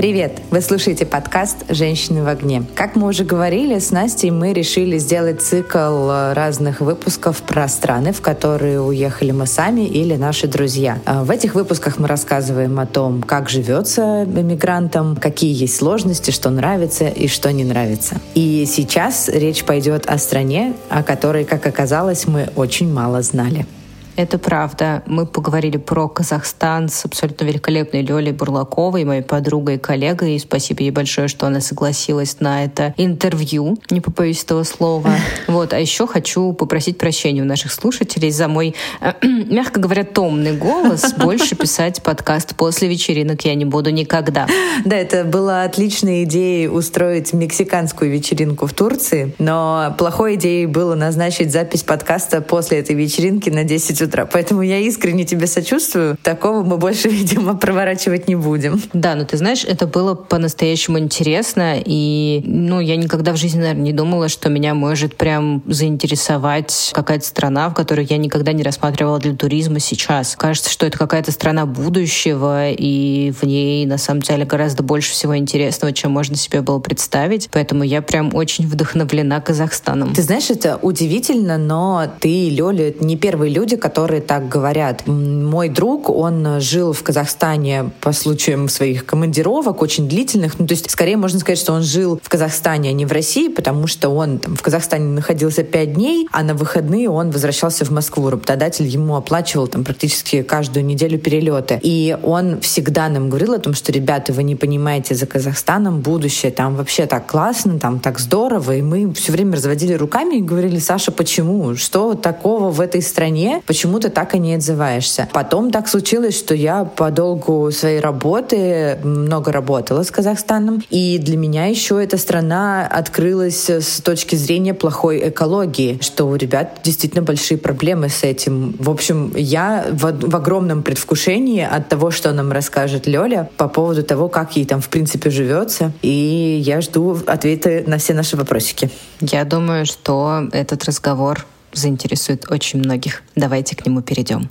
Привет! Вы слушаете подкаст «Женщины в огне». Как мы уже говорили, с Настей мы решили сделать цикл разных выпусков про страны, в которые уехали мы сами или наши друзья. А в этих выпусках мы рассказываем о том, как живется иммигрантам, какие есть сложности, что нравится и что не нравится. И сейчас речь пойдет о стране, о которой, как оказалось, мы очень мало знали. Это правда. Мы поговорили про Казахстан с абсолютно великолепной Лёлей Бурлаковой, моей подругой и коллегой. И спасибо ей большое, что она согласилась на это интервью. Не побоюсь этого слова. Вот. А еще хочу попросить прощения у наших слушателей за мой, э, мягко говоря, томный голос. Больше писать подкаст после вечеринок я не буду никогда. Да, это была отличная идея устроить мексиканскую вечеринку в Турции, но плохой идеей было назначить запись подкаста после этой вечеринки на 10 утра утра. Поэтому я искренне тебе сочувствую. Такого мы больше, видимо, проворачивать не будем. Да, но ты знаешь, это было по-настоящему интересно. И, ну, я никогда в жизни, наверное, не думала, что меня может прям заинтересовать какая-то страна, в которую я никогда не рассматривала для туризма сейчас. Кажется, что это какая-то страна будущего, и в ней, на самом деле, гораздо больше всего интересного, чем можно себе было представить. Поэтому я прям очень вдохновлена Казахстаном. Ты знаешь, это удивительно, но ты Лёля — не первые люди, которые которые так говорят. Мой друг, он жил в Казахстане по случаям своих командировок, очень длительных. Ну, то есть, скорее можно сказать, что он жил в Казахстане, а не в России, потому что он там, в Казахстане находился пять дней, а на выходные он возвращался в Москву. Работодатель ему оплачивал там практически каждую неделю перелеты. И он всегда нам говорил о том, что, ребята, вы не понимаете за Казахстаном будущее, там вообще так классно, там так здорово. И мы все время разводили руками и говорили, Саша, почему? Что такого в этой стране? Почему почему ты так и не отзываешься. Потом так случилось, что я по долгу своей работы много работала с Казахстаном, и для меня еще эта страна открылась с точки зрения плохой экологии, что у ребят действительно большие проблемы с этим. В общем, я в, в огромном предвкушении от того, что нам расскажет Лёля по поводу того, как ей там в принципе живется, и я жду ответы на все наши вопросики. Я думаю, что этот разговор заинтересует очень многих. Давайте к нему перейдем.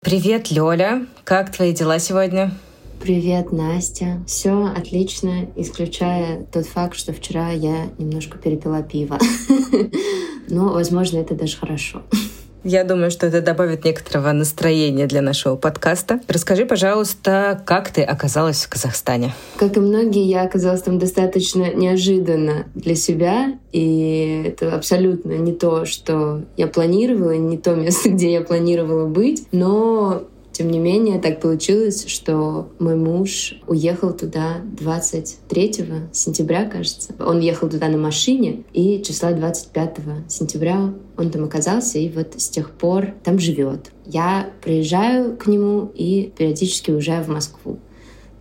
Привет, Лёля. Как твои дела сегодня? Привет, Настя. Все отлично, исключая тот факт, что вчера я немножко перепила пиво. Но, возможно, это даже хорошо. Я думаю, что это добавит некоторого настроения для нашего подкаста. Расскажи, пожалуйста, как ты оказалась в Казахстане? Как и многие, я оказалась там достаточно неожиданно для себя. И это абсолютно не то, что я планировала, не то место, где я планировала быть. Но тем не менее, так получилось, что мой муж уехал туда 23 сентября, кажется. Он ехал туда на машине, и числа 25 сентября он там оказался, и вот с тех пор там живет. Я приезжаю к нему и периодически уезжаю в Москву.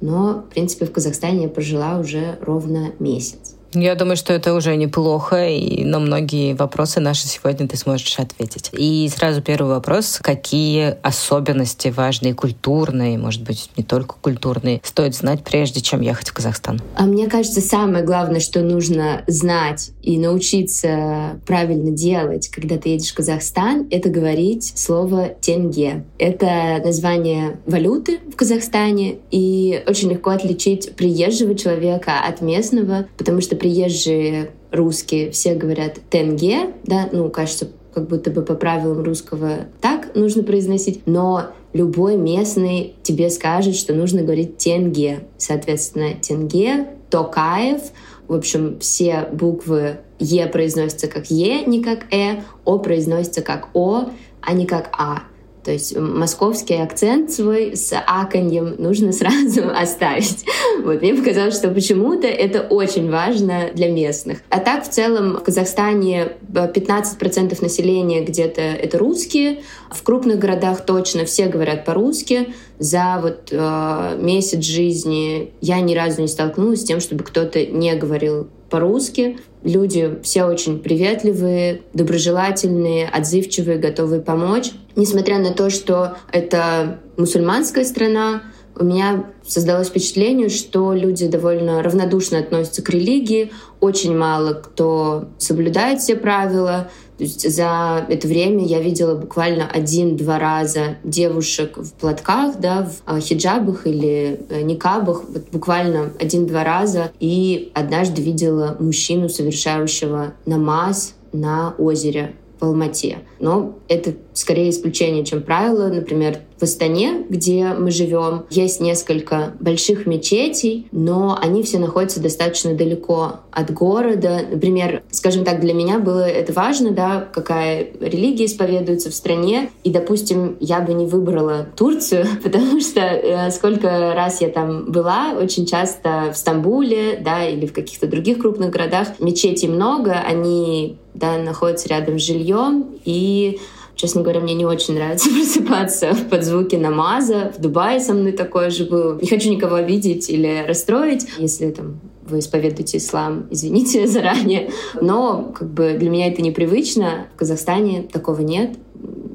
Но, в принципе, в Казахстане я прожила уже ровно месяц. Я думаю, что это уже неплохо, и на многие вопросы наши сегодня ты сможешь ответить. И сразу первый вопрос. Какие особенности важные, культурные, может быть, не только культурные, стоит знать, прежде чем ехать в Казахстан? А мне кажется, самое главное, что нужно знать и научиться правильно делать, когда ты едешь в Казахстан, это говорить слово «тенге». Это название валюты в Казахстане, и очень легко отличить приезжего человека от местного, потому что приезжие русские все говорят «тенге», да, ну, кажется, как будто бы по правилам русского так нужно произносить, но любой местный тебе скажет, что нужно говорить «тенге». Соответственно, «тенге», «токаев», в общем, все буквы «е» произносятся как «е», не как «э», «о» произносится как «о», а не как «а». То есть московский акцент свой с аканьем нужно сразу оставить. Вот мне показалось, что почему-то это очень важно для местных. А так в целом в Казахстане 15% населения где-то это русские. В крупных городах точно все говорят по-русски. За вот э, месяц жизни я ни разу не столкнулась с тем, чтобы кто-то не говорил по-русски. Люди все очень приветливые, доброжелательные, отзывчивые, готовые помочь. Несмотря на то, что это мусульманская страна, у меня создалось впечатление, что люди довольно равнодушно относятся к религии, очень мало кто соблюдает все правила. То есть за это время я видела буквально один-два раза девушек в платках, да, в а, хиджабах или э, никабах, вот буквально один-два раза. И однажды видела мужчину, совершающего намаз на озере в Алмате. Но это скорее исключение, чем правило. Например, в Астане, где мы живем, есть несколько больших мечетей, но они все находятся достаточно далеко от города. Например, скажем так, для меня было это важно, да, какая религия исповедуется в стране. И, допустим, я бы не выбрала Турцию, потому что э, сколько раз я там была, очень часто в Стамбуле, да, или в каких-то других крупных городах мечетей много, они да, находятся рядом с жильем, и Честно говоря, мне не очень нравится просыпаться под звуки намаза. В Дубае со мной такое же было. Не хочу никого обидеть или расстроить. Если там вы исповедуете ислам, извините заранее. Но как бы для меня это непривычно. В Казахстане такого нет.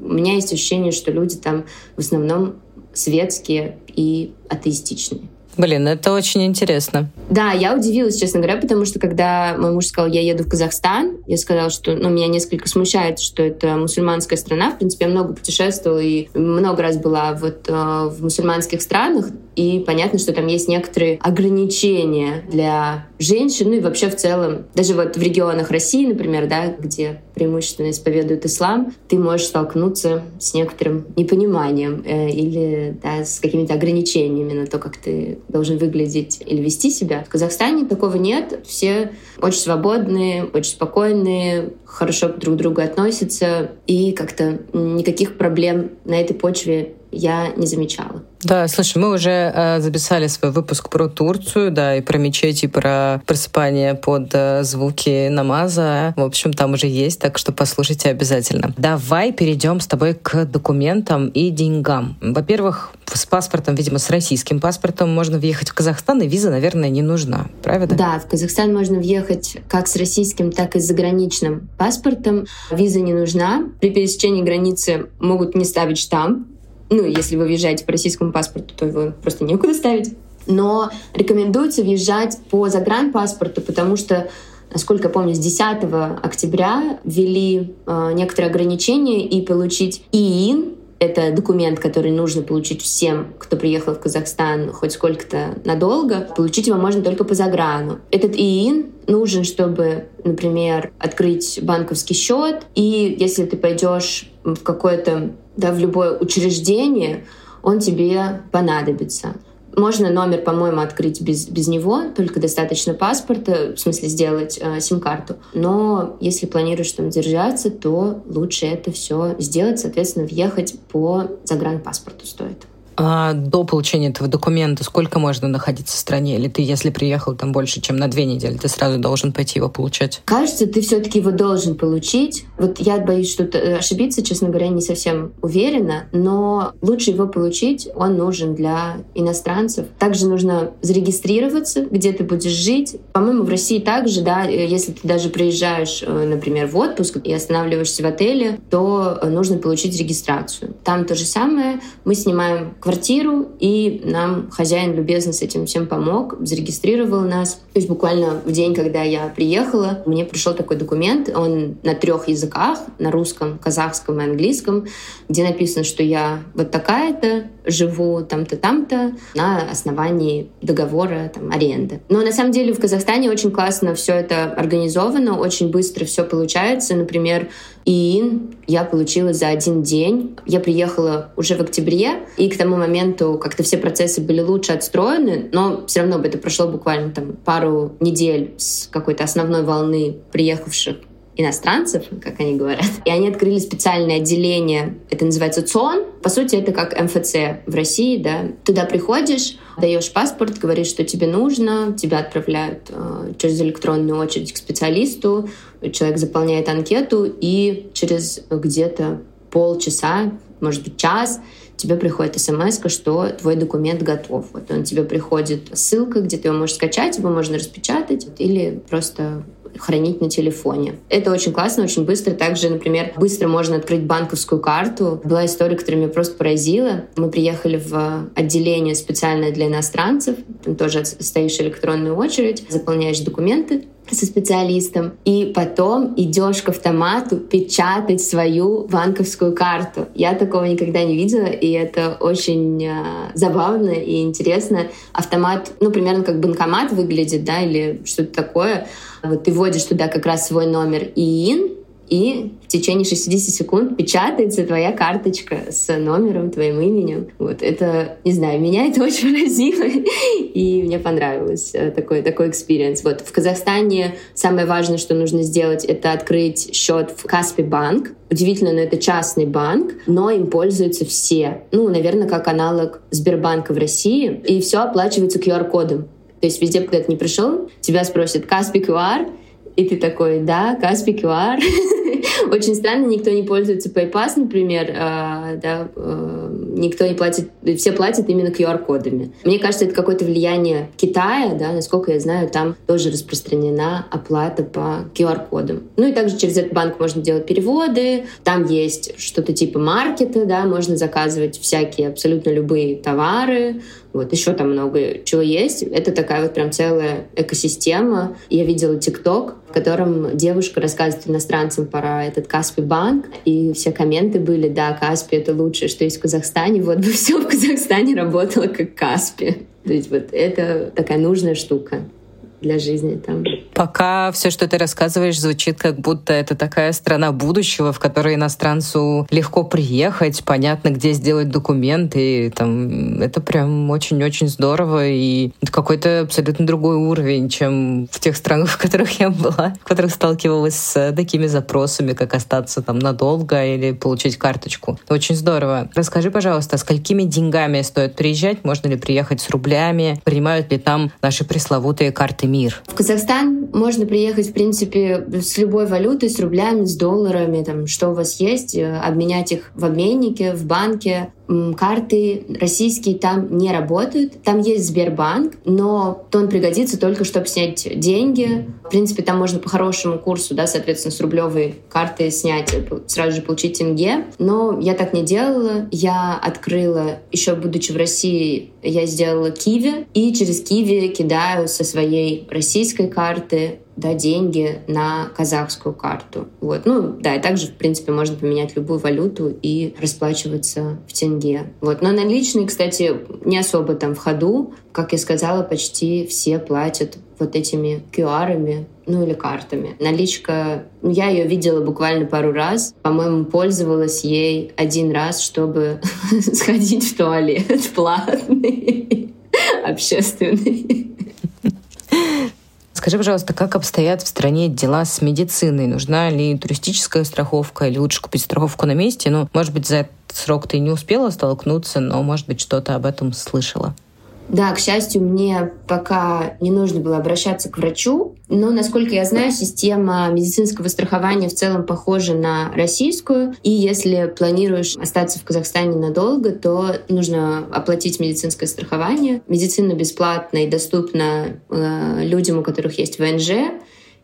У меня есть ощущение, что люди там в основном светские и атеистичные. Блин, это очень интересно. Да, я удивилась, честно говоря, потому что когда мой муж сказал, я еду в Казахстан, я сказала, что ну, меня несколько смущает, что это мусульманская страна. В принципе, я много путешествовала и много раз была вот э, в мусульманских странах, и понятно, что там есть некоторые ограничения для женщин, ну и вообще в целом, даже вот в регионах России, например, да, где преимущественно исповедуют ислам, ты можешь столкнуться с некоторым непониманием э, или да, с какими-то ограничениями на то, как ты должен выглядеть или вести себя. В Казахстане такого нет. Все очень свободные, очень спокойные, хорошо друг к другу относятся, и как-то никаких проблем на этой почве я не замечала. Да, слушай, мы уже э, записали свой выпуск про Турцию, да, и про мечети, и про просыпание под э, звуки намаза. В общем, там уже есть, так что послушайте обязательно. Давай перейдем с тобой к документам и деньгам. Во-первых, с паспортом, видимо, с российским паспортом можно въехать в Казахстан, и виза, наверное, не нужна, правда? Да, в Казахстан можно въехать как с российским, так и с заграничным паспортом. Виза не нужна. При пересечении границы могут не ставить штамп, ну, если вы въезжаете по российскому паспорту, то его просто некуда ставить. Но рекомендуется въезжать по загранпаспорту, потому что Насколько я помню, с 10 октября ввели э, некоторые ограничения и получить ИИН, это документ, который нужно получить всем, кто приехал в Казахстан хоть сколько-то надолго. Получить его можно только по заграну. Этот ИИН нужен, чтобы, например, открыть банковский счет. И если ты пойдешь в какое-то да, в любое учреждение, он тебе понадобится. Можно номер, по-моему, открыть без, без него, только достаточно паспорта, в смысле сделать э, сим-карту. Но если планируешь там держаться, то лучше это все сделать, соответственно, въехать по загранпаспорту стоит. А до получения этого документа сколько можно находиться в стране? Или ты, если приехал там больше, чем на две недели, ты сразу должен пойти его получать? Кажется, ты все-таки его должен получить. Вот я боюсь что-то э, ошибиться, честно говоря, не совсем уверена, но лучше его получить, он нужен для иностранцев. Также нужно зарегистрироваться, где ты будешь жить. По-моему, в России также, да, э, если ты даже приезжаешь, э, например, в отпуск и останавливаешься в отеле, то нужно получить регистрацию. Там то же самое. Мы снимаем квартиру, и нам хозяин любезно с этим всем помог, зарегистрировал нас. То есть буквально в день, когда я приехала, мне пришел такой документ, он на трех языках, на русском, казахском и английском, где написано, что я вот такая-то, живу там-то, там-то на основании договора там, аренды. Но на самом деле в Казахстане очень классно все это организовано, очень быстро все получается. Например, ИИН я получила за один день. Я приехала уже в октябре, и к тому моменту как-то все процессы были лучше отстроены, но все равно бы это прошло буквально там пару недель с какой-то основной волны приехавших иностранцев, как они говорят. И они открыли специальное отделение, это называется ЦОН. По сути, это как МФЦ в России, да. Туда приходишь, даешь паспорт, говоришь, что тебе нужно, тебя отправляют э, через электронную очередь к специалисту, человек заполняет анкету, и через где-то полчаса, может быть, час, тебе приходит смс, что твой документ готов. Вот он тебе приходит ссылка, где ты его можешь скачать, его можно распечатать или просто хранить на телефоне. Это очень классно, очень быстро. Также, например, быстро можно открыть банковскую карту. Была история, которая меня просто поразила. Мы приехали в отделение специальное для иностранцев. Там тоже стоишь электронную очередь, заполняешь документы, со специалистом, и потом идешь к автомату печатать свою банковскую карту. Я такого никогда не видела, и это очень э, забавно и интересно. Автомат, ну, примерно как банкомат выглядит, да, или что-то такое. Вот ты вводишь туда как раз свой номер ИИН, и в течение 60 секунд печатается твоя карточка с номером, твоим именем. Вот это, не знаю, меня это очень поразило, и мне понравилось э, такой такой experience. Вот в Казахстане самое важное, что нужно сделать, это открыть счет в Kaspi Bank. Удивительно, но это частный банк, но им пользуются все. Ну, наверное, как аналог Сбербанка в России. И все оплачивается QR-кодом. То есть везде, когда ты не пришел, тебя спросят Каспи QR, и ты такой, да, Каспи QR. Очень странно, никто не пользуется PayPass, например, а, да, а, никто не платит, все платят именно QR-кодами. Мне кажется, это какое-то влияние Китая, да, насколько я знаю, там тоже распространена оплата по QR-кодам. Ну и также через этот банк можно делать переводы, там есть что-то типа маркета, да, можно заказывать всякие абсолютно любые товары, вот еще там много чего есть. Это такая вот прям целая экосистема. Я видела ТикТок, в котором девушка рассказывает иностранцам про этот Каспи банк, и все комменты были, да, Каспи — это лучшее, что есть в Казахстане, вот бы все в Казахстане работало как Каспи. То есть вот это такая нужная штука для жизни там. Пока все, что ты рассказываешь, звучит как будто это такая страна будущего, в которой иностранцу легко приехать, понятно, где сделать документы. Там, это прям очень-очень здорово. И какой-то абсолютно другой уровень, чем в тех странах, в которых я была, в которых сталкивалась с такими запросами, как остаться там надолго или получить карточку. Очень здорово. Расскажи, пожалуйста, сколькими деньгами стоит приезжать? Можно ли приехать с рублями? Принимают ли там наши пресловутые карты мир? В Казахстан можно приехать, в принципе, с любой валютой, с рублями, с долларами, там, что у вас есть, э, обменять их в обменнике, в банке, карты российские там не работают. Там есть Сбербанк, но то он пригодится только, чтобы снять деньги. В принципе, там можно по хорошему курсу, да, соответственно, с рублевой карты снять, э, сразу же получить тенге. Но я так не делала. Я открыла, еще будучи в России, я сделала Киви, и через Киви кидаю со своей российской карты да, деньги на казахскую карту. Вот. Ну, да, и также, в принципе, можно поменять любую валюту и расплачиваться в тенге. Вот. Но наличные, кстати, не особо там в ходу. Как я сказала, почти все платят вот этими QR-ами, ну или картами. Наличка, ну, я ее видела буквально пару раз. По-моему, пользовалась ей один раз, чтобы сходить в туалет платный, общественный. Скажи, пожалуйста, как обстоят в стране дела с медициной? Нужна ли туристическая страховка или лучше купить страховку на месте? Ну, может быть, за этот срок ты не успела столкнуться, но, может быть, что-то об этом слышала. Да, к счастью, мне пока не нужно было обращаться к врачу, но, насколько я знаю, система медицинского страхования в целом похожа на российскую, и если планируешь остаться в Казахстане надолго, то нужно оплатить медицинское страхование. Медицина бесплатна и доступна э, людям, у которых есть ВНЖ,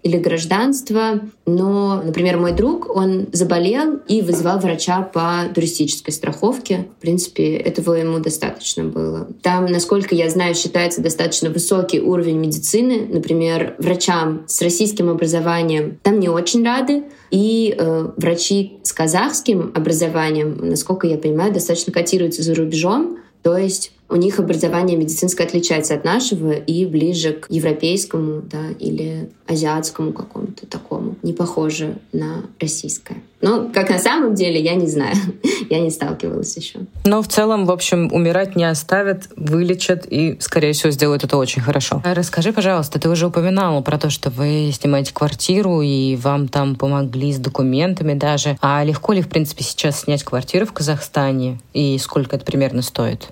или гражданство. Но, например, мой друг, он заболел и вызвал врача по туристической страховке. В принципе, этого ему достаточно было. Там, насколько я знаю, считается достаточно высокий уровень медицины. Например, врачам с российским образованием там не очень рады. И э, врачи с казахским образованием, насколько я понимаю, достаточно котируются за рубежом. То есть у них образование медицинское отличается от нашего и ближе к европейскому да, или азиатскому какому-то такому, не похоже на российское. Но как на самом деле, я не знаю. я не сталкивалась еще. Но в целом, в общем, умирать не оставят, вылечат и, скорее всего, сделают это очень хорошо. Расскажи, пожалуйста, ты уже упоминала про то, что вы снимаете квартиру и вам там помогли с документами даже. А легко ли, в принципе, сейчас снять квартиру в Казахстане и сколько это примерно стоит?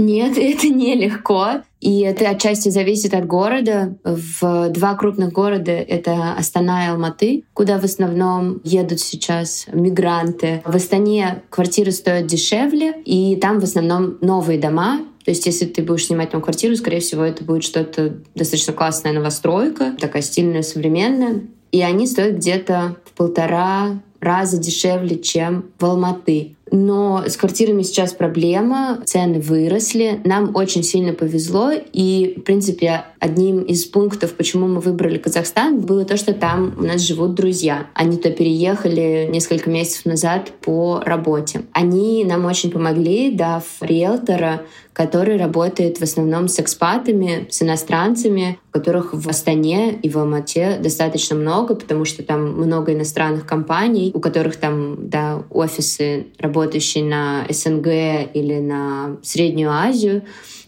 Нет, это нелегко. И это отчасти зависит от города. В два крупных города — это Астана и Алматы, куда в основном едут сейчас мигранты. В Астане квартиры стоят дешевле, и там в основном новые дома, то есть, если ты будешь снимать там квартиру, скорее всего, это будет что-то достаточно классная новостройка, такая стильная, современная. И они стоят где-то в полтора раза дешевле, чем в Алматы. Но с квартирами сейчас проблема, цены выросли, нам очень сильно повезло, и, в принципе, одним из пунктов, почему мы выбрали Казахстан, было то, что там у нас живут друзья. Они то переехали несколько месяцев назад по работе. Они нам очень помогли, дав риэлтора, который работает в основном с экспатами, с иностранцами, которых в Астане и в Алмате достаточно много, потому что там много иностранных компаний, у которых там да, офисы, работающие на СНГ или на Среднюю Азию.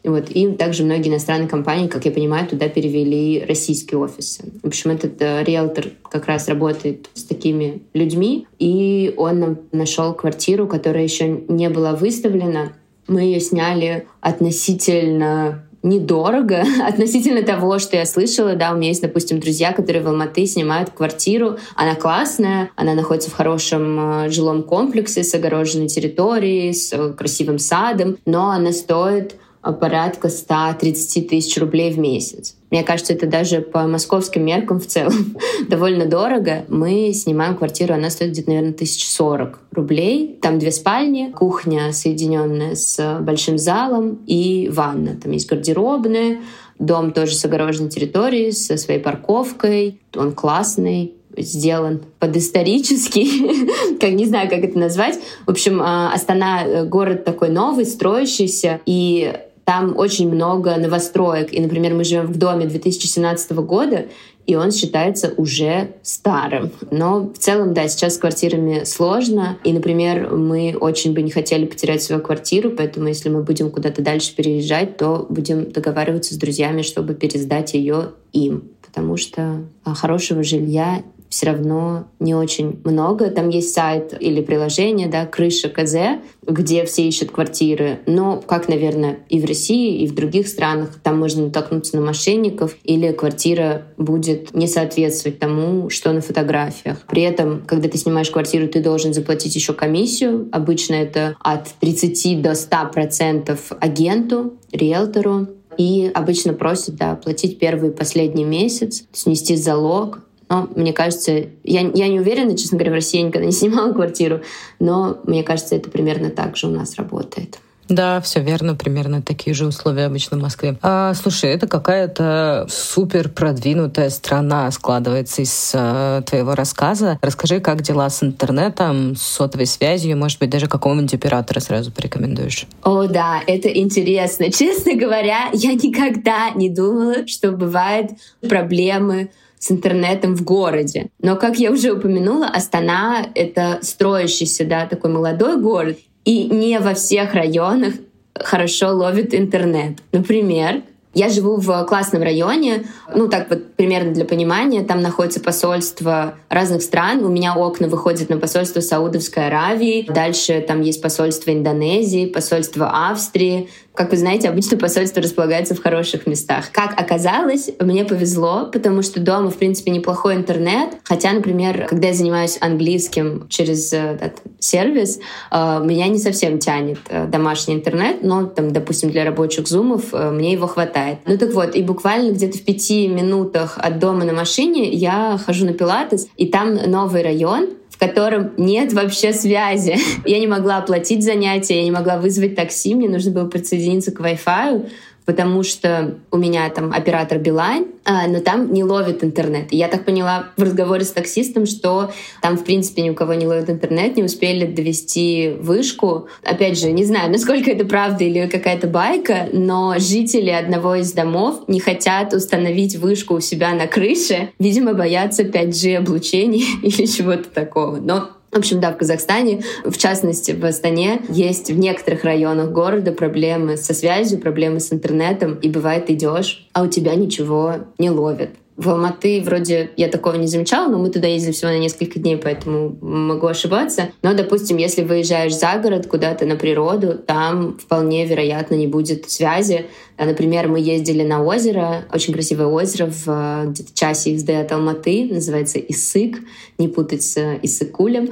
Вот. И также многие иностранные компании, как я понимаю, туда перевели российские офисы. В общем, этот э, риэлтор как раз работает с такими людьми, и он нам нашел квартиру, которая еще не была выставлена. Мы ее сняли относительно недорого относительно того, что я слышала. Да, у меня есть, допустим, друзья, которые в Алматы снимают квартиру. Она классная, она находится в хорошем э, жилом комплексе с огороженной территорией, с э, красивым садом, но она стоит порядка 130 тысяч рублей в месяц. Мне кажется, это даже по московским меркам в целом довольно дорого. Мы снимаем квартиру, она стоит где-то, наверное, 1040 рублей. Там две спальни, кухня, соединенная с большим залом и ванна. Там есть гардеробная, дом тоже с огороженной территорией, со своей парковкой. Он классный, сделан под исторический, как не знаю, как это назвать. В общем, а, Астана э, город такой новый, строящийся, и там очень много новостроек. И, например, мы живем в доме 2017 года, и он считается уже старым. Но в целом, да, сейчас с квартирами сложно. И, например, мы очень бы не хотели потерять свою квартиру, поэтому если мы будем куда-то дальше переезжать, то будем договариваться с друзьями, чтобы пересдать ее им потому что а, хорошего жилья все равно не очень много. Там есть сайт или приложение, да, крыша КЗ, где все ищут квартиры. Но, как, наверное, и в России, и в других странах, там можно натолкнуться на мошенников, или квартира будет не соответствовать тому, что на фотографиях. При этом, когда ты снимаешь квартиру, ты должен заплатить еще комиссию. Обычно это от 30 до 100 процентов агенту, риэлтору. И обычно просят да, платить первый и последний месяц, снести залог. Но мне кажется, я, я не уверена, честно говоря, в России я никогда не снимала квартиру, но мне кажется, это примерно так же у нас работает. Да, все верно, примерно такие же условия обычно в Москве. А, слушай, это какая-то супер продвинутая страна складывается из а, твоего рассказа. Расскажи, как дела с интернетом, с сотовой связью, может быть, даже какого-нибудь оператора сразу порекомендуешь? О, да, это интересно. Честно говоря, я никогда не думала, что бывают проблемы с интернетом в городе. Но, как я уже упомянула, Астана — это строящийся, да, такой молодой город, и не во всех районах хорошо ловит интернет. Например, я живу в классном районе, ну так вот примерно для понимания, там находится посольство разных стран, у меня окна выходят на посольство Саудовской Аравии, дальше там есть посольство Индонезии, посольство Австрии, как вы знаете, обычно посольство располагается в хороших местах. Как оказалось, мне повезло, потому что дома, в принципе, неплохой интернет. Хотя, например, когда я занимаюсь английским через э, этот сервис, э, меня не совсем тянет э, домашний интернет, но, там, допустим, для рабочих зумов мне его хватает. Ну так вот, и буквально где-то в пяти минутах от дома на машине я хожу на пилатес, и там новый район, котором нет вообще связи. Я не могла оплатить занятия, я не могла вызвать такси, мне нужно было присоединиться к Wi-Fi потому что у меня там оператор Билайн, а, но там не ловит интернет. И я так поняла в разговоре с таксистом, что там, в принципе, ни у кого не ловит интернет, не успели довести вышку. Опять же, не знаю, насколько это правда или какая-то байка, но жители одного из домов не хотят установить вышку у себя на крыше. Видимо, боятся 5G облучения или чего-то такого. Но в общем, да, в Казахстане, в частности, в Астане, есть в некоторых районах города проблемы со связью, проблемы с интернетом, и бывает идешь, а у тебя ничего не ловит. В Алматы вроде я такого не замечала, но мы туда ездили всего на несколько дней, поэтому могу ошибаться. Но, допустим, если выезжаешь за город куда-то на природу, там вполне вероятно не будет связи. А, например, мы ездили на озеро, очень красивое озеро в где-то часе езды от Алматы, называется Исык, не путать с Исыкулем.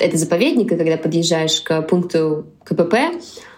Это заповедник, и когда подъезжаешь к пункту КПП,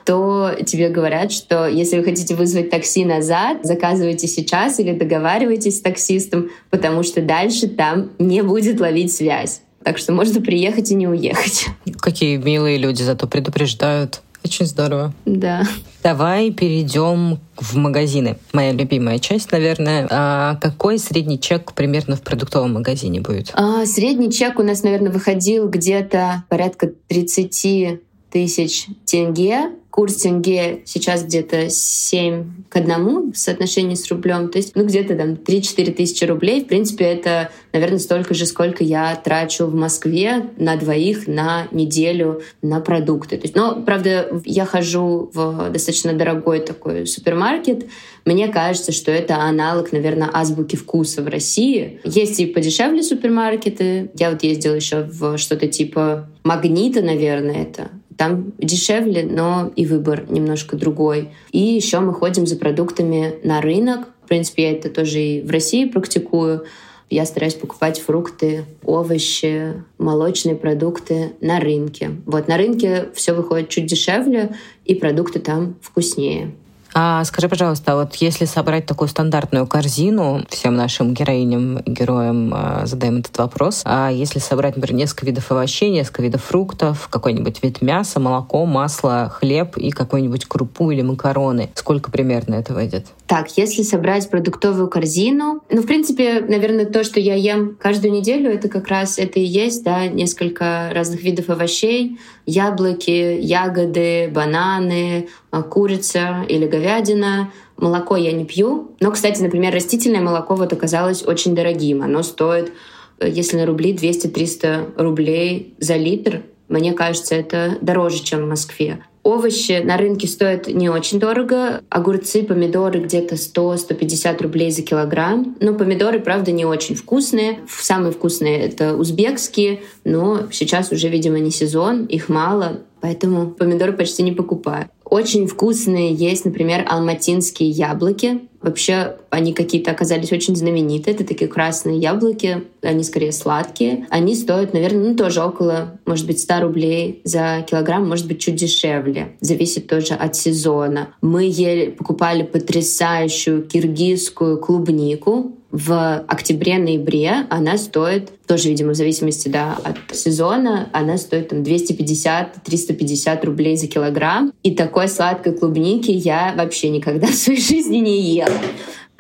то тебе говорят, что если вы хотите вызвать такси назад, заказывайте сейчас или договаривайтесь с таксистом, потому что дальше там не будет ловить связь. Так что можно приехать и не уехать. Какие милые люди зато предупреждают. Очень здорово. Да. Давай перейдем в магазины. Моя любимая часть, наверное. А какой средний чек примерно в продуктовом магазине будет? А, средний чек у нас, наверное, выходил где-то порядка 30 тысяч тенге курс тенге сейчас где-то 7 к 1 в соотношении с рублем. То есть, ну, где-то там 3-4 тысячи рублей. В принципе, это, наверное, столько же, сколько я трачу в Москве на двоих на неделю на продукты. То есть, но, правда, я хожу в достаточно дорогой такой супермаркет. Мне кажется, что это аналог, наверное, азбуки вкуса в России. Есть и подешевле супермаркеты. Я вот ездила еще в что-то типа магнита, наверное, это там дешевле, но и выбор немножко другой. И еще мы ходим за продуктами на рынок. В принципе, я это тоже и в России практикую. Я стараюсь покупать фрукты, овощи, молочные продукты на рынке. Вот на рынке все выходит чуть дешевле, и продукты там вкуснее. А скажи, пожалуйста, вот если собрать такую стандартную корзину, всем нашим героиням и героям э, задаем этот вопрос, а если собрать, например, несколько видов овощей, несколько видов фруктов, какой-нибудь вид мяса, молоко, масло, хлеб и какую-нибудь крупу или макароны, сколько примерно это выйдет? Так, если собрать продуктовую корзину, ну, в принципе, наверное, то, что я ем каждую неделю, это как раз это и есть, да, несколько разных видов овощей, яблоки, ягоды, бананы, а, курица или говядина. Молоко я не пью. Но, кстати, например, растительное молоко вот оказалось очень дорогим. Оно стоит, э, если на рубли, 200-300 рублей за литр. Мне кажется, это дороже, чем в Москве. Овощи на рынке стоят не очень дорого. Огурцы, помидоры где-то 100-150 рублей за килограмм. Но помидоры, правда, не очень вкусные. Самые вкусные — это узбекские, но сейчас уже, видимо, не сезон, их мало, поэтому помидоры почти не покупаю. Очень вкусные есть, например, алматинские яблоки. Вообще они какие-то оказались очень знаменитые. Это такие красные яблоки, они скорее сладкие. Они стоят, наверное, ну, тоже около, может быть, 100 рублей за килограмм, может быть, чуть дешевле. Зависит тоже от сезона. Мы ели, покупали потрясающую киргизскую клубнику в октябре-ноябре она стоит, тоже, видимо, в зависимости да, от сезона, она стоит там 250-350 рублей за килограмм. И такой сладкой клубники я вообще никогда в своей жизни не ела.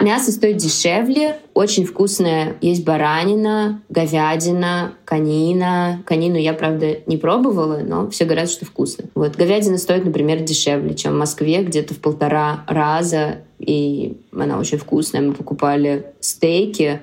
Мясо стоит дешевле, очень вкусное. Есть баранина, говядина, конина. Конину я, правда, не пробовала, но все говорят, что вкусно. Вот говядина стоит, например, дешевле, чем в Москве, где-то в полтора раза. И она очень вкусная. Мы покупали стейки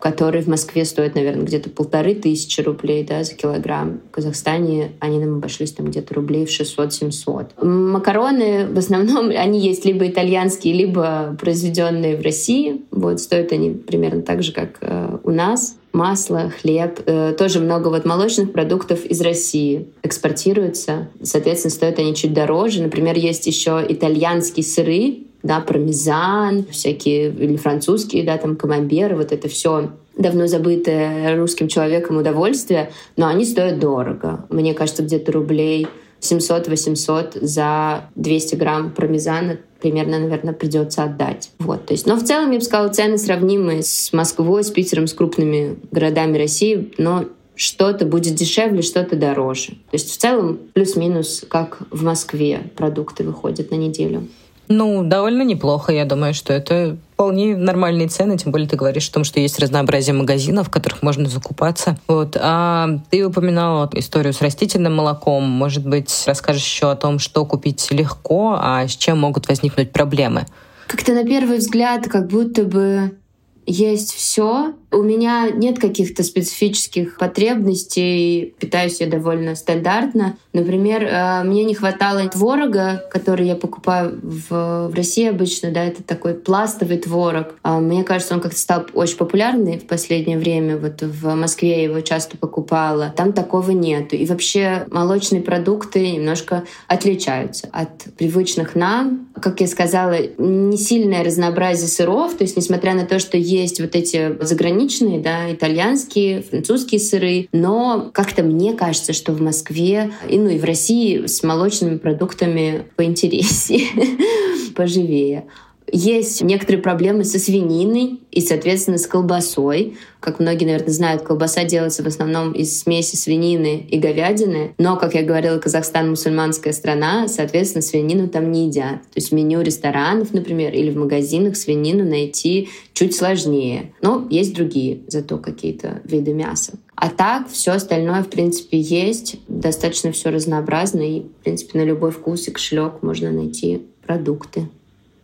которые в Москве стоят, наверное, где-то полторы тысячи рублей да, за килограмм. В Казахстане они нам обошлись там где-то рублей в 600-700. Макароны в основном, они есть либо итальянские, либо произведенные в России. Вот, стоят они примерно так же, как э, у нас масло, хлеб. Э, тоже много вот молочных продуктов из России экспортируются. Соответственно, стоят они чуть дороже. Например, есть еще итальянские сыры, да, пармезан, всякие или французские, да, там камамберы, вот это все давно забытое русским человеком удовольствие, но они стоят дорого. Мне кажется, где-то рублей 700-800 за 200 грамм пармезана примерно, наверное, придется отдать. Вот, то есть, но в целом, я бы сказала, цены сравнимы с Москвой, с Питером, с крупными городами России, но что-то будет дешевле, что-то дороже. То есть в целом плюс-минус, как в Москве продукты выходят на неделю. Ну, довольно неплохо. Я думаю, что это вполне нормальные цены, тем более ты говоришь о том, что есть разнообразие магазинов, в которых можно закупаться. Вот. А ты упоминала историю с растительным молоком. Может быть, расскажешь еще о том, что купить легко, а с чем могут возникнуть проблемы? Как-то на первый взгляд, как будто бы есть все. У меня нет каких-то специфических потребностей. Питаюсь я довольно стандартно. Например, э, мне не хватало творога, который я покупаю в, России обычно. Да, это такой пластовый творог. А мне кажется, он как-то стал очень популярный в последнее время. Вот в Москве я его часто покупала. Там такого нету. И вообще молочные продукты немножко отличаются от привычных нам. Как я сказала, не сильное разнообразие сыров. То есть, несмотря на то, что есть вот эти заграничные, да, итальянские, французские сыры, но как-то мне кажется, что в Москве, и, ну и в России с молочными продуктами поинтереснее, поживее. Есть некоторые проблемы со свининой и, соответственно, с колбасой. Как многие, наверное, знают, колбаса делается в основном из смеси свинины и говядины. Но, как я говорила, Казахстан мусульманская страна, соответственно, свинину там не едят. То есть в меню ресторанов, например, или в магазинах свинину найти чуть сложнее. Но есть другие зато какие-то виды мяса. А так все остальное, в принципе, есть. Достаточно все разнообразно. И, в принципе, на любой вкус и кошелек можно найти продукты.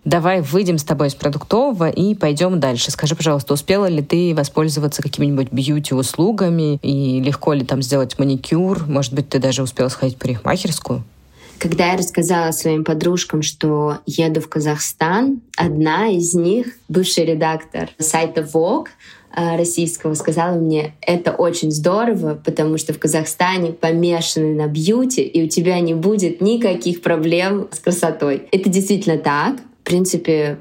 Давай выйдем с тобой из продуктового и пойдем дальше. Скажи, пожалуйста, успела ли ты воспользоваться какими-нибудь бьюти-услугами и легко ли там сделать маникюр? Может быть, ты даже успела сходить в парикмахерскую? Когда я рассказала своим подружкам, что еду в Казахстан, одна из них, бывший редактор сайта Vogue, э, российского сказала мне, это очень здорово, потому что в Казахстане помешаны на бьюти, и у тебя не будет никаких проблем с красотой. Это действительно так принципе,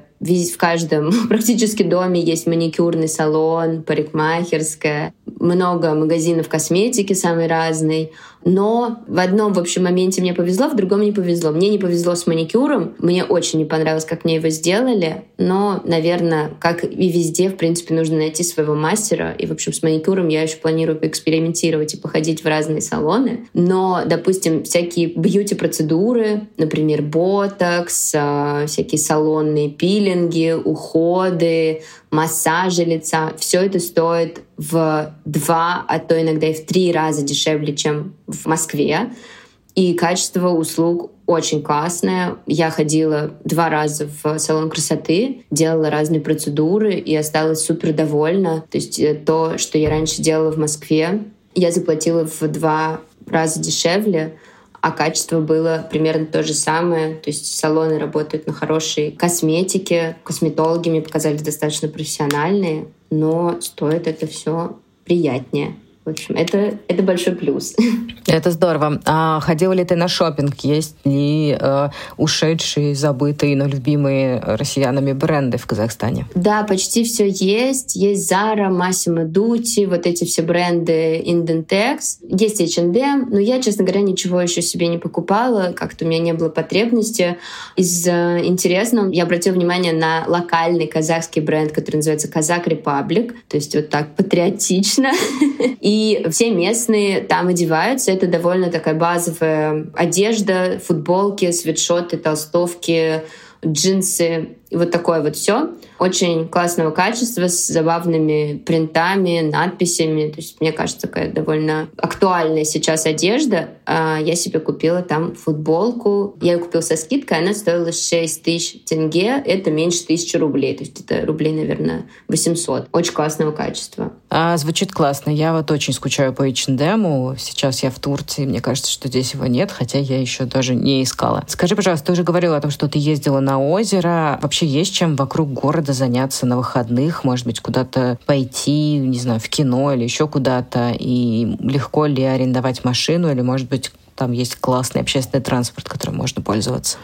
в каждом практически доме есть маникюрный салон, парикмахерская, много магазинов косметики самой разной. Но в одном, в общем, моменте мне повезло, в другом не повезло. Мне не повезло с маникюром. Мне очень не понравилось, как мне его сделали. Но, наверное, как и везде, в принципе, нужно найти своего мастера. И, в общем, с маникюром я еще планирую поэкспериментировать и походить в разные салоны. Но, допустим, всякие бьюти-процедуры, например, ботокс, а, всякие салонные пилинги, уходы, массажи лица, все это стоит в два, а то иногда и в три раза дешевле, чем в Москве. И качество услуг очень классное. Я ходила два раза в салон красоты, делала разные процедуры и осталась супер довольна. То есть э, то, что я раньше делала в Москве, я заплатила в два раза дешевле, а качество было примерно то же самое. То есть салоны работают на хорошей косметике, косметологи мне показались достаточно профессиональные, но стоит это все приятнее. В общем, это, это большой плюс. Это здорово. А ходила ли ты на шопинг? Есть ли э, ушедшие, забытые, но любимые россиянами бренды в Казахстане? Да, почти все есть. Есть Zara, Massimo Dutti, вот эти все бренды Indentex. Есть H&M, но я, честно говоря, ничего еще себе не покупала. Как-то у меня не было потребности. Из э, интересного я обратила внимание на локальный казахский бренд, который называется Казак Republic. То есть вот так патриотично. И и все местные там одеваются. Это довольно такая базовая одежда, футболки, свитшоты, толстовки, джинсы и вот такое вот все. Очень классного качества, с забавными принтами, надписями. То есть, мне кажется, такая довольно актуальная сейчас одежда. А я себе купила там футболку. Я ее купила со скидкой, она стоила 6 тысяч тенге. Это меньше тысячи рублей. То есть это рублей, наверное, 800. Очень классного качества. А, звучит классно. Я вот очень скучаю по H&M. Сейчас я в Турции. Мне кажется, что здесь его нет, хотя я еще даже не искала. Скажи, пожалуйста, ты уже говорила о том, что ты ездила на озеро. Вообще вообще есть чем вокруг города заняться на выходных, может быть, куда-то пойти, не знаю, в кино или еще куда-то, и легко ли арендовать машину, или, может быть, там есть классный общественный транспорт, которым можно пользоваться?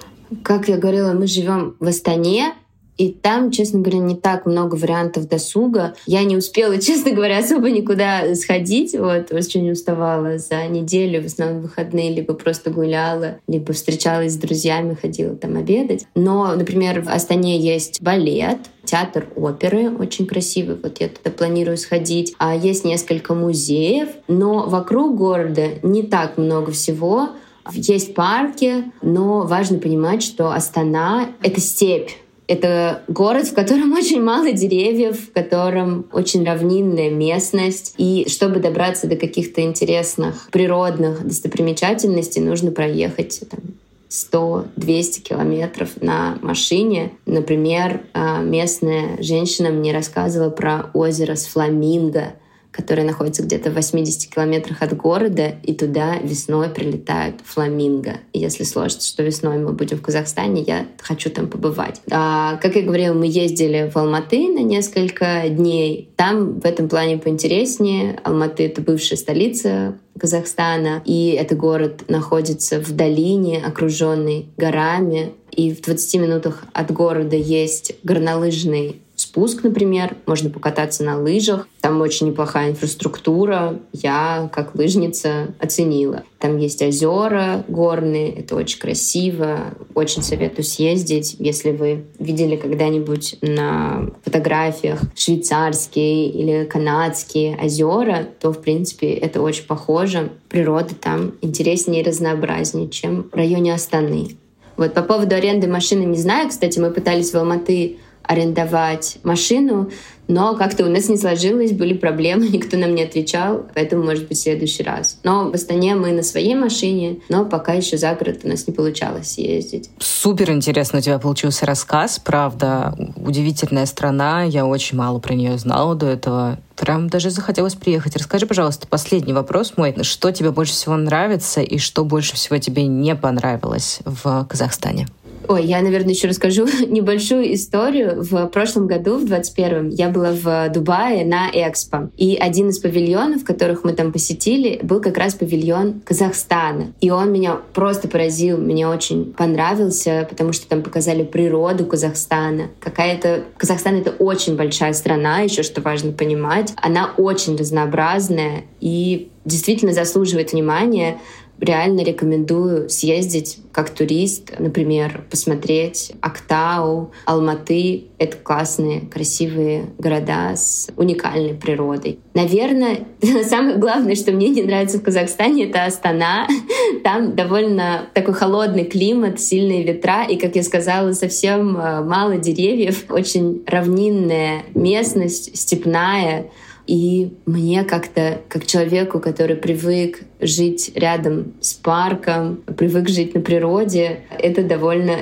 Как я говорила, мы живем в Астане, и там, честно говоря, не так много вариантов досуга. Я не успела, честно говоря, особо никуда сходить. Вот, очень уставала за неделю, в основном выходные, либо просто гуляла, либо встречалась с друзьями, ходила там обедать. Но, например, в Астане есть балет, театр оперы очень красивый, вот я туда планирую сходить. А есть несколько музеев, но вокруг города не так много всего. Есть парки, но важно понимать, что Астана — это степь. Это город, в котором очень мало деревьев, в котором очень равнинная местность. И чтобы добраться до каких-то интересных природных достопримечательностей, нужно проехать там, 100-200 километров на машине. Например, а, местная женщина мне рассказывала про озеро с фламинго, которая находится где-то в 80 километрах от города, и туда весной прилетают фламинго. И если сложится, что весной мы будем в Казахстане, я хочу там побывать. А, как я говорила, мы ездили в Алматы на несколько дней. Там в этом плане поинтереснее. Алматы — это бывшая столица Казахстана, и этот город находится в долине, окруженный горами, и в 20 минутах от города есть горнолыжный спуск, например, можно покататься на лыжах. Там очень неплохая инфраструктура. Я, как лыжница, оценила. Там есть озера горные, это очень красиво. Очень советую съездить. Если вы видели когда-нибудь на фотографиях швейцарские или канадские озера, то, в принципе, это очень похоже. Природа там интереснее и разнообразнее, чем в районе Астаны. Вот по поводу аренды машины не знаю. Кстати, мы пытались в Алматы арендовать машину, но как-то у нас не сложилось, были проблемы, никто нам не отвечал, поэтому, может быть, в следующий раз. Но в Астане мы на своей машине, но пока еще за город у нас не получалось ездить. Супер интересно у тебя получился рассказ, правда. Удивительная страна, я очень мало про нее знала до этого. Прям даже захотелось приехать. Расскажи, пожалуйста, последний вопрос мой. Что тебе больше всего нравится и что больше всего тебе не понравилось в Казахстане? Ой, я, наверное, еще расскажу небольшую историю. В прошлом году, в 21-м, я была в Дубае на Экспо. И один из павильонов, которых мы там посетили, был как раз павильон Казахстана. И он меня просто поразил, мне очень понравился, потому что там показали природу Казахстана. Какая-то... Казахстан — это очень большая страна, еще что важно понимать. Она очень разнообразная и действительно заслуживает внимания реально рекомендую съездить как турист, например, посмотреть Актау, Алматы. Это классные, красивые города с уникальной природой. Наверное, самое главное, что мне не нравится в Казахстане, это Астана. Там довольно такой холодный климат, сильные ветра, и, как я сказала, совсем э, мало деревьев, очень равнинная местность, степная. И мне как-то, как человеку, который привык жить рядом с парком, привык жить на природе, это довольно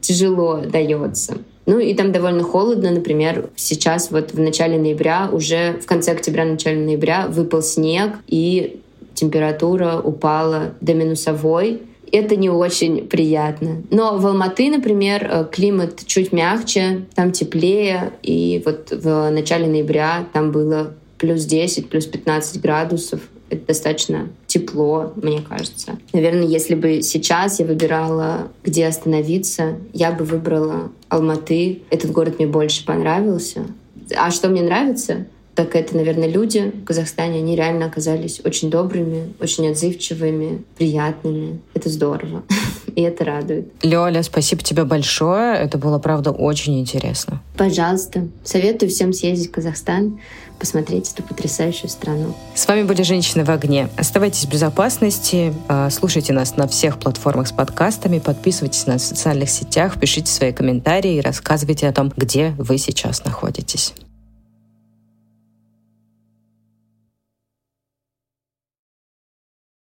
тяжело дается. Ну и там довольно холодно, например, сейчас вот в начале ноября, уже в конце октября, начале ноября выпал снег, и температура упала до минусовой. Это не очень приятно. Но в Алматы, например, э, климат чуть мягче, там теплее, и вот в начале ноября там было плюс 10, плюс 15 градусов. Это достаточно тепло, мне кажется. Наверное, если бы сейчас я выбирала, где остановиться, я бы выбрала Алматы. Этот город мне больше понравился. А что мне нравится? так это, наверное, люди в Казахстане, они реально оказались очень добрыми, очень отзывчивыми, приятными. Это здорово. И это радует. Лёля, спасибо тебе большое. Это было, правда, очень интересно. Пожалуйста. Советую всем съездить в Казахстан посмотреть эту потрясающую страну. С вами были «Женщины в огне». Оставайтесь в безопасности, а, слушайте нас на всех платформах с подкастами, подписывайтесь на социальных сетях, пишите свои комментарии и рассказывайте о том, где вы сейчас находитесь.